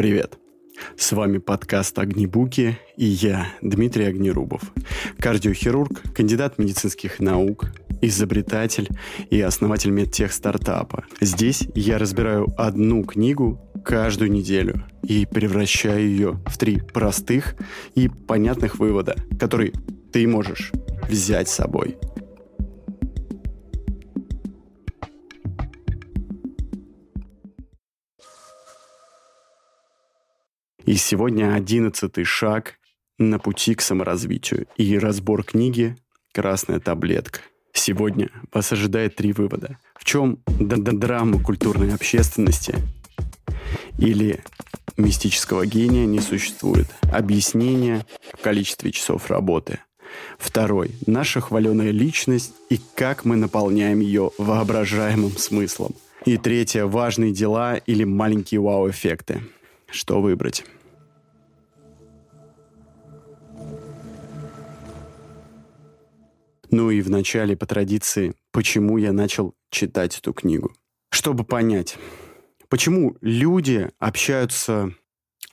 Привет! С вами подкаст «Огнебуки» и я, Дмитрий Огнерубов, кардиохирург, кандидат медицинских наук, изобретатель и основатель медтех стартапа. Здесь я разбираю одну книгу каждую неделю и превращаю ее в три простых и понятных вывода, которые ты можешь взять с собой – И сегодня одиннадцатый шаг на пути к саморазвитию и разбор книги «Красная таблетка». Сегодня вас ожидает три вывода. В чем драма культурной общественности или мистического гения не существует. Объяснение в количестве часов работы. Второй. Наша хваленая личность и как мы наполняем ее воображаемым смыслом. И третье. Важные дела или маленькие вау-эффекты. Что выбрать? Ну и в начале, по традиции, почему я начал читать эту книгу. Чтобы понять, почему люди общаются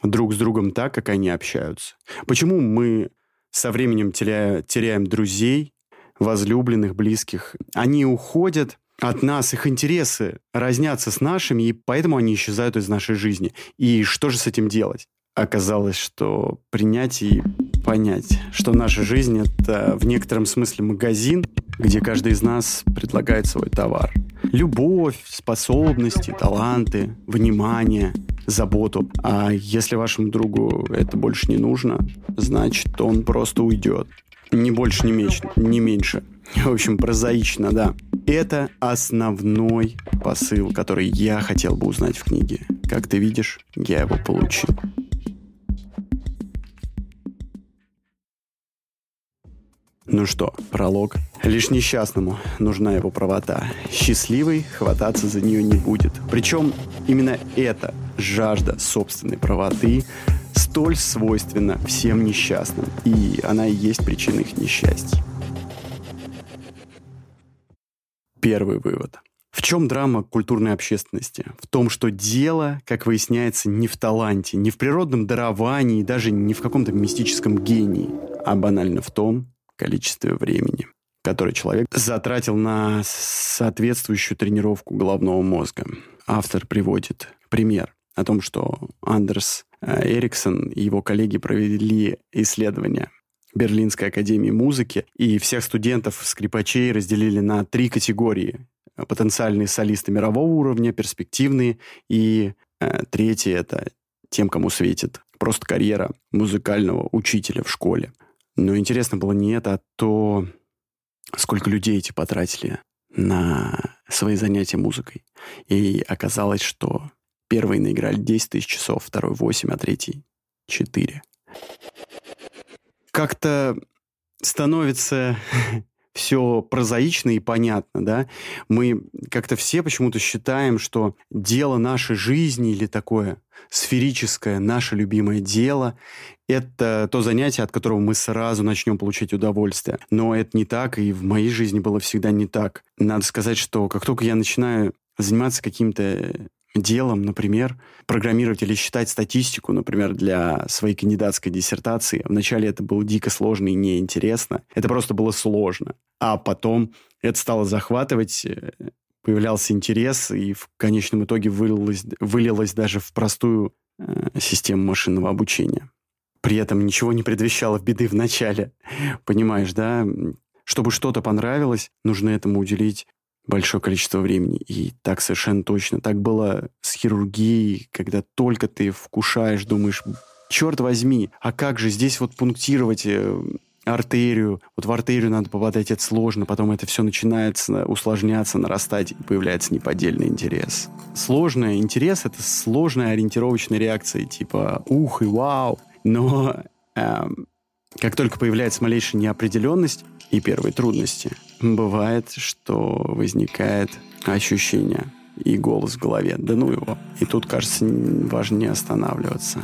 друг с другом так, как они общаются. Почему мы со временем теряя, теряем друзей, возлюбленных, близких. Они уходят от нас, их интересы разнятся с нашими, и поэтому они исчезают из нашей жизни. И что же с этим делать? Оказалось, что принять и понять, что наша жизнь — это в некотором смысле магазин, где каждый из нас предлагает свой товар. Любовь, способности, таланты, внимание, заботу. А если вашему другу это больше не нужно, значит, он просто уйдет. Ни больше, ни меньше. Ни меньше. В общем, прозаично, да. Это основной посыл, который я хотел бы узнать в книге. Как ты видишь, я его получил. Ну что, пролог. Лишь несчастному нужна его правота. Счастливый хвататься за нее не будет. Причем именно эта жажда собственной правоты столь свойственна всем несчастным. И она и есть причина их несчастья. Первый вывод. В чем драма культурной общественности? В том, что дело, как выясняется, не в таланте, не в природном даровании, даже не в каком-то мистическом гении, а банально в том, количестве времени, которое человек затратил на соответствующую тренировку головного мозга. Автор приводит пример о том, что Андерс э, Эриксон и его коллеги провели исследование Берлинской академии музыки, и всех студентов-скрипачей разделили на три категории. Потенциальные солисты мирового уровня, перспективные, и э, третье — это тем, кому светит просто карьера музыкального учителя в школе. Но интересно было не это, а то, сколько людей эти потратили на свои занятия музыкой. И оказалось, что первый наиграли 10 тысяч часов, второй 8, а третий 4. Как-то становится все прозаично и понятно, да, мы как-то все почему-то считаем, что дело нашей жизни или такое сферическое, наше любимое дело, это то занятие, от которого мы сразу начнем получать удовольствие. Но это не так, и в моей жизни было всегда не так. Надо сказать, что как только я начинаю заниматься каким-то делом, например, программировать или считать статистику, например, для своей кандидатской диссертации. Вначале это было дико сложно и неинтересно. Это просто было сложно. А потом это стало захватывать, э, появлялся интерес, и в конечном итоге вылилось, вылилось даже в простую э, систему машинного обучения. При этом ничего не предвещало беды в начале. Понимаешь, да? Чтобы что-то понравилось, нужно этому уделить большое количество времени. И так совершенно точно. Так было с хирургией, когда только ты вкушаешь, думаешь, черт возьми, а как же здесь вот пунктировать э, артерию. Вот в артерию надо попадать, это сложно. Потом это все начинается усложняться, нарастать, и появляется неподдельный интерес. Сложный интерес — это сложная ориентировочная реакция, типа «ух» и «вау». Но эм, как только появляется малейшая неопределенность и первые трудности, бывает, что возникает ощущение и голос в голове. Да ну его. И тут, кажется, важно не останавливаться.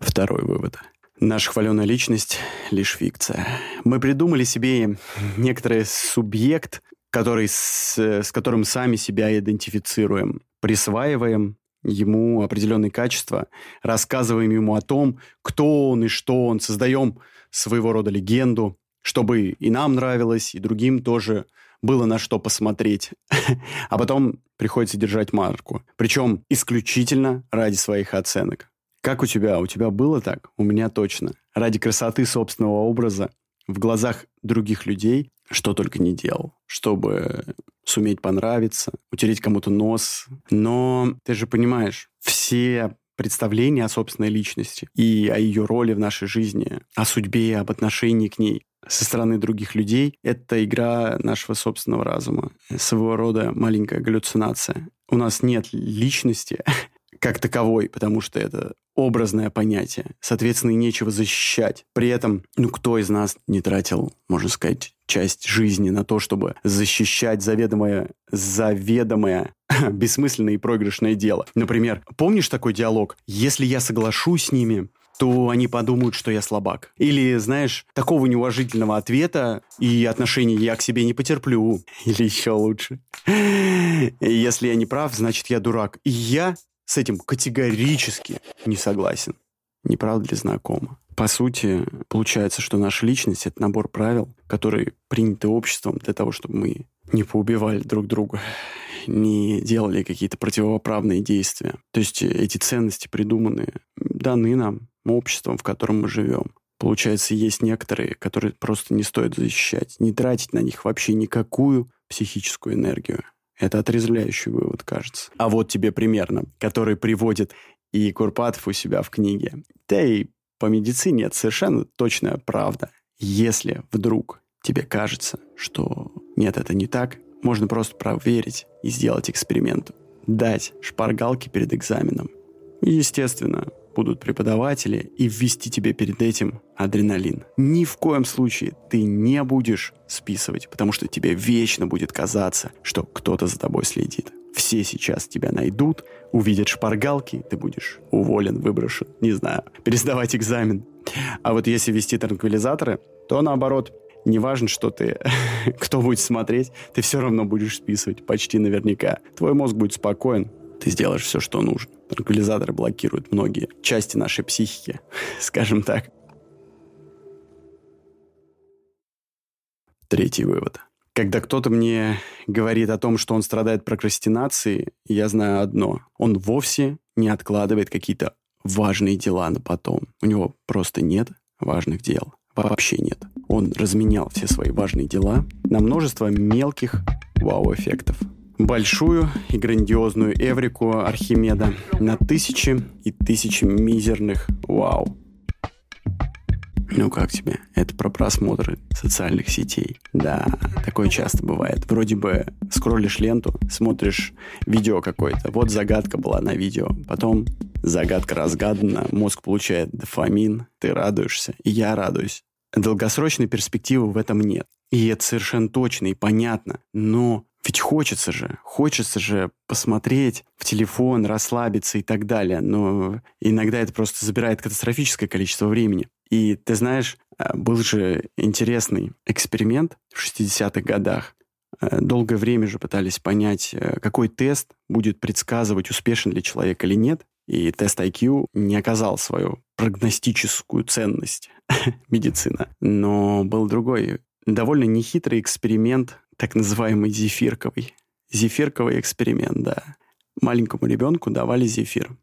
Второй вывод. Наша хваленая личность — лишь фикция. Мы придумали себе некоторый субъект, который с, с которым сами себя идентифицируем, присваиваем ему определенные качества, рассказываем ему о том, кто он и что он, создаем своего рода легенду, чтобы и нам нравилось, и другим тоже было на что посмотреть. А потом приходится держать марку. Причем исключительно ради своих оценок. Как у тебя? У тебя было так? У меня точно. Ради красоты собственного образа в глазах других людей что только не делал, чтобы суметь понравиться, утереть кому-то нос. Но ты же понимаешь, все представления о собственной личности и о ее роли в нашей жизни, о судьбе, об отношении к ней со стороны других людей, это игра нашего собственного разума, своего рода маленькая галлюцинация. У нас нет личности как таковой, потому что это образное понятие. Соответственно, и нечего защищать. При этом, ну, кто из нас не тратил, можно сказать, часть жизни на то, чтобы защищать заведомое, заведомое бессмысленное и проигрышное дело. Например, помнишь такой диалог? Если я соглашусь с ними, то они подумают, что я слабак. Или, знаешь, такого неуважительного ответа и отношения я к себе не потерплю. Или еще лучше. Если я не прав, значит, я дурак. И я с этим категорически не согласен. Не правда ли знакомо? По сути, получается, что наша личность — это набор правил, которые приняты обществом для того, чтобы мы не поубивали друг друга, не делали какие-то противоправные действия. То есть эти ценности придуманы, даны нам обществом, в котором мы живем. Получается, есть некоторые, которые просто не стоит защищать, не тратить на них вообще никакую психическую энергию. Это отрезвляющий вывод, кажется. А вот тебе примерно, который приводит и Курпатов у себя в книге. Да и по медицине это совершенно точная правда. Если вдруг тебе кажется, что нет, это не так, можно просто проверить и сделать эксперимент. Дать шпаргалки перед экзаменом. Естественно, будут преподаватели и ввести тебе перед этим адреналин. Ни в коем случае ты не будешь списывать, потому что тебе вечно будет казаться, что кто-то за тобой следит. Все сейчас тебя найдут, увидят шпаргалки, ты будешь уволен, выброшен, не знаю, пересдавать экзамен. А вот если вести транквилизаторы, то наоборот, не важно, что ты, кто будет смотреть, ты все равно будешь списывать, почти наверняка. Твой мозг будет спокоен, ты сделаешь все, что нужно. Транквилизаторы блокируют многие части нашей психики, скажем так. Третий вывод. Когда кто-то мне говорит о том, что он страдает прокрастинацией, я знаю одно. Он вовсе не откладывает какие-то важные дела на потом. У него просто нет важных дел. Вообще нет. Он разменял все свои важные дела на множество мелких вау-эффектов большую и грандиозную Эврику Архимеда на тысячи и тысячи мизерных вау. Ну как тебе? Это про просмотры социальных сетей. Да, такое часто бывает. Вроде бы скроллишь ленту, смотришь видео какое-то. Вот загадка была на видео. Потом загадка разгадана, мозг получает дофамин, ты радуешься, и я радуюсь. Долгосрочной перспективы в этом нет. И это совершенно точно и понятно. Но ведь хочется же, хочется же посмотреть в телефон, расслабиться и так далее. Но иногда это просто забирает катастрофическое количество времени. И ты знаешь, э, был же интересный эксперимент в 60-х годах. Э, долгое время же пытались понять, э, какой тест будет предсказывать, успешен ли человек или нет. И тест IQ не оказал свою прогностическую ценность медицина. Но был другой, довольно нехитрый эксперимент так называемый зефирковый. Зефирковый эксперимент, да. Маленькому ребенку давали зефир.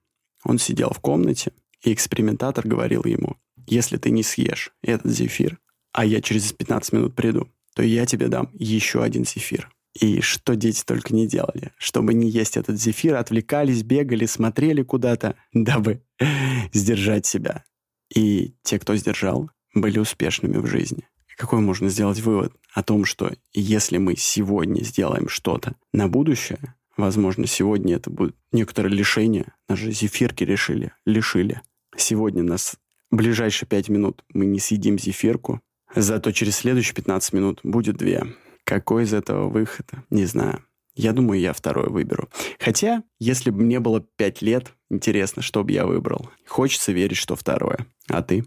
Он сидел в комнате, и экспериментатор говорил ему, если ты не съешь этот зефир, а я через 15 минут приду, то я тебе дам еще один зефир. И что дети только не делали. Чтобы не есть этот зефир, отвлекались, бегали, смотрели куда-то, дабы сдержать себя. И те, кто сдержал, были успешными в жизни. Какой можно сделать вывод о том, что если мы сегодня сделаем что-то на будущее, возможно, сегодня это будет некоторое лишение. Наши зефирки решили, лишили. Сегодня нас ближайшие пять минут мы не съедим зефирку, зато через следующие 15 минут будет две. Какой из этого выхода? Не знаю. Я думаю, я второй выберу. Хотя, если бы мне было пять лет, интересно, что бы я выбрал. Хочется верить, что второе. А ты?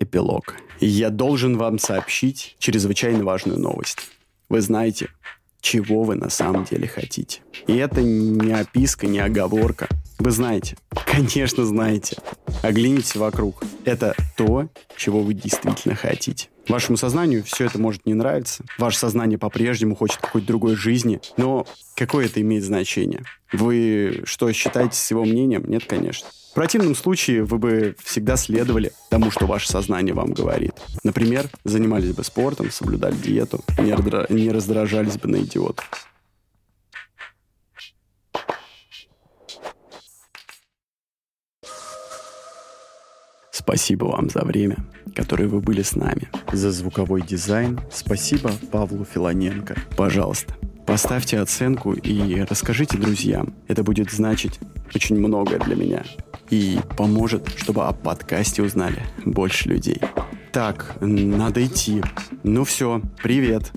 Эпилог. Я должен вам сообщить чрезвычайно важную новость. Вы знаете, чего вы на самом деле хотите. И это не описка, не оговорка. Вы знаете, конечно знаете. Оглянитесь вокруг. Это то, чего вы действительно хотите. Вашему сознанию все это может не нравиться. Ваше сознание по-прежнему хочет какой-то другой жизни. Но какое это имеет значение? Вы что, считаете с его мнением? Нет, конечно. В противном случае вы бы всегда следовали тому, что ваше сознание вам говорит. Например, занимались бы спортом, соблюдали диету, не, раздра... не раздражались бы на идиотов. Спасибо вам за время, которое вы были с нами. За звуковой дизайн спасибо Павлу Филоненко. Пожалуйста, поставьте оценку и расскажите друзьям. Это будет значить очень многое для меня и поможет, чтобы о подкасте узнали больше людей. Так, надо идти. Ну все, привет.